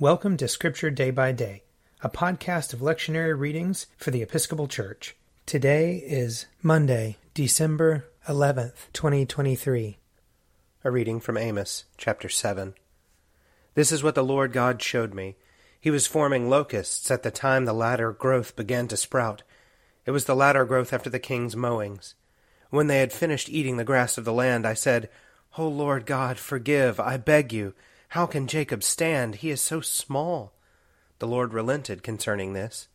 Welcome to Scripture Day by Day, a podcast of lectionary readings for the Episcopal Church. Today is Monday, December 11th, 2023. A reading from Amos, chapter 7. This is what the Lord God showed me. He was forming locusts at the time the latter growth began to sprout. It was the latter growth after the king's mowings. When they had finished eating the grass of the land, I said, O Lord God, forgive, I beg you. How can Jacob stand? He is so small. The Lord relented concerning this.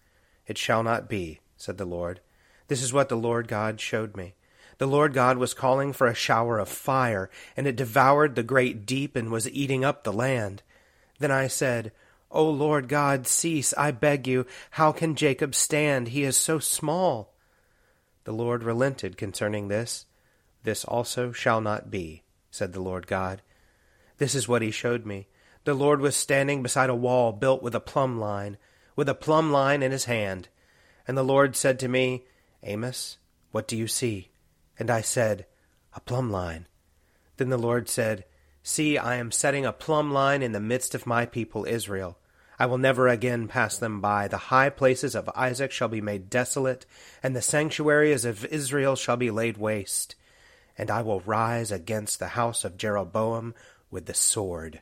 It shall not be, said the Lord. This is what the Lord God showed me. The Lord God was calling for a shower of fire, and it devoured the great deep and was eating up the land. Then I said, O Lord God, cease, I beg you. How can Jacob stand? He is so small. The Lord relented concerning this. This also shall not be, said the Lord God. This is what he showed me. The Lord was standing beside a wall built with a plumb line, with a plumb line in his hand. And the Lord said to me, Amos, what do you see? And I said, A plumb line. Then the Lord said, See, I am setting a plumb line in the midst of my people Israel. I will never again pass them by. The high places of Isaac shall be made desolate, and the sanctuaries of Israel shall be laid waste. And I will rise against the house of Jeroboam with the sword.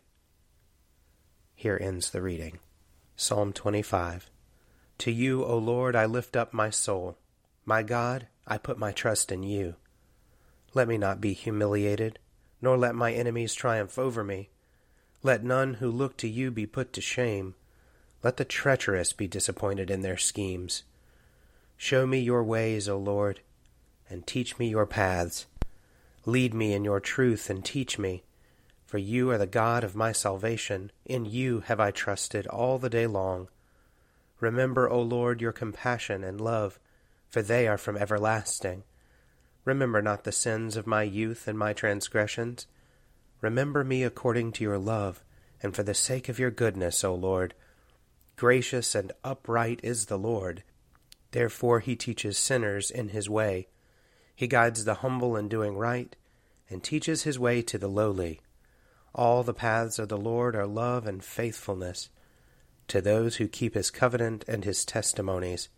Here ends the reading. Psalm 25. To you, O Lord, I lift up my soul. My God, I put my trust in you. Let me not be humiliated, nor let my enemies triumph over me. Let none who look to you be put to shame. Let the treacherous be disappointed in their schemes. Show me your ways, O Lord, and teach me your paths. Lead me in your truth and teach me for you are the God of my salvation. In you have I trusted all the day long. Remember, O Lord, your compassion and love, for they are from everlasting. Remember not the sins of my youth and my transgressions. Remember me according to your love, and for the sake of your goodness, O Lord. Gracious and upright is the Lord. Therefore he teaches sinners in his way. He guides the humble in doing right, and teaches his way to the lowly. All the paths of the Lord are love and faithfulness to those who keep his covenant and his testimonies.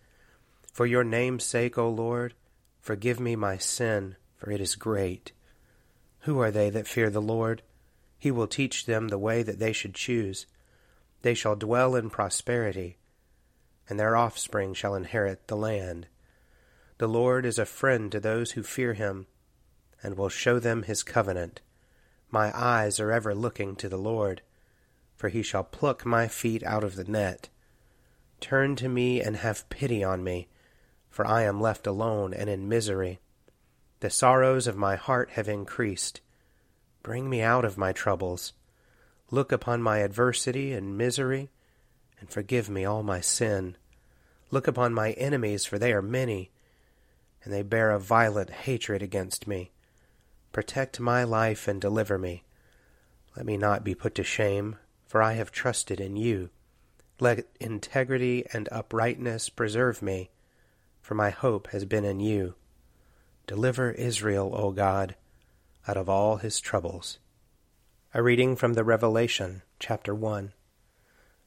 For your name's sake, O Lord, forgive me my sin, for it is great. Who are they that fear the Lord? He will teach them the way that they should choose. They shall dwell in prosperity, and their offspring shall inherit the land. The Lord is a friend to those who fear him, and will show them his covenant. My eyes are ever looking to the Lord, for he shall pluck my feet out of the net. Turn to me and have pity on me, for I am left alone and in misery. The sorrows of my heart have increased. Bring me out of my troubles. Look upon my adversity and misery, and forgive me all my sin. Look upon my enemies, for they are many, and they bear a violent hatred against me. Protect my life and deliver me. Let me not be put to shame, for I have trusted in you. Let integrity and uprightness preserve me, for my hope has been in you. Deliver Israel, O God, out of all his troubles. A reading from the Revelation, chapter 1.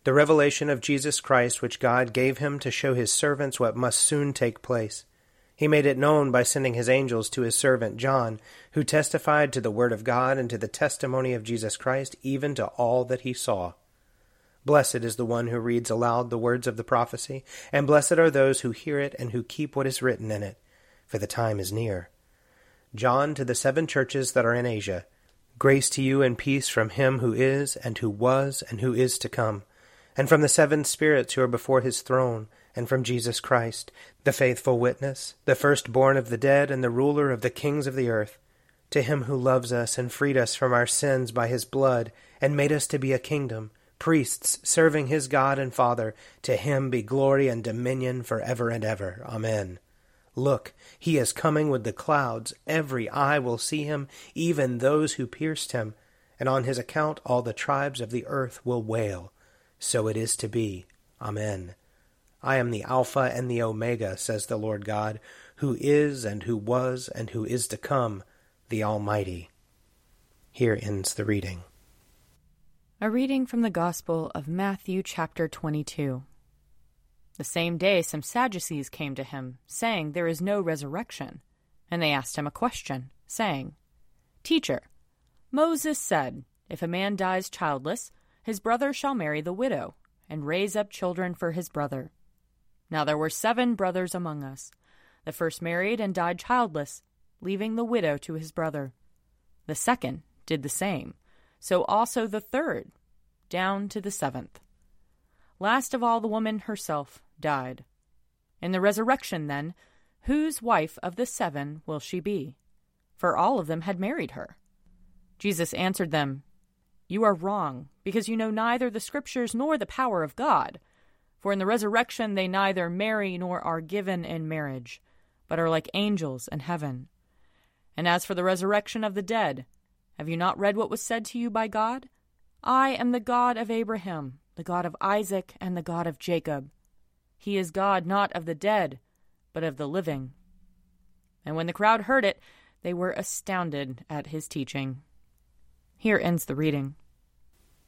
The revelation of Jesus Christ, which God gave him to show his servants what must soon take place he made it known by sending his angels to his servant John, who testified to the word of God and to the testimony of Jesus Christ, even to all that he saw. Blessed is the one who reads aloud the words of the prophecy, and blessed are those who hear it and who keep what is written in it, for the time is near. John to the seven churches that are in Asia. Grace to you and peace from him who is, and who was, and who is to come, and from the seven spirits who are before his throne and from Jesus Christ, the faithful witness, the firstborn of the dead, and the ruler of the kings of the earth, to him who loves us and freed us from our sins by his blood, and made us to be a kingdom, priests serving his God and Father, to him be glory and dominion for ever and ever. Amen. Look, he is coming with the clouds. Every eye will see him, even those who pierced him, and on his account all the tribes of the earth will wail. So it is to be. Amen. I am the Alpha and the Omega, says the Lord God, who is, and who was, and who is to come, the Almighty. Here ends the reading. A reading from the Gospel of Matthew, chapter 22. The same day, some Sadducees came to him, saying, There is no resurrection. And they asked him a question, saying, Teacher, Moses said, If a man dies childless, his brother shall marry the widow, and raise up children for his brother. Now there were seven brothers among us. The first married and died childless, leaving the widow to his brother. The second did the same so also the third, down to the seventh. Last of all, the woman herself died. In the resurrection, then, whose wife of the seven will she be? For all of them had married her. Jesus answered them, You are wrong, because you know neither the Scriptures nor the power of God. For in the resurrection they neither marry nor are given in marriage, but are like angels in heaven. And as for the resurrection of the dead, have you not read what was said to you by God? I am the God of Abraham, the God of Isaac, and the God of Jacob. He is God not of the dead, but of the living. And when the crowd heard it, they were astounded at his teaching. Here ends the reading.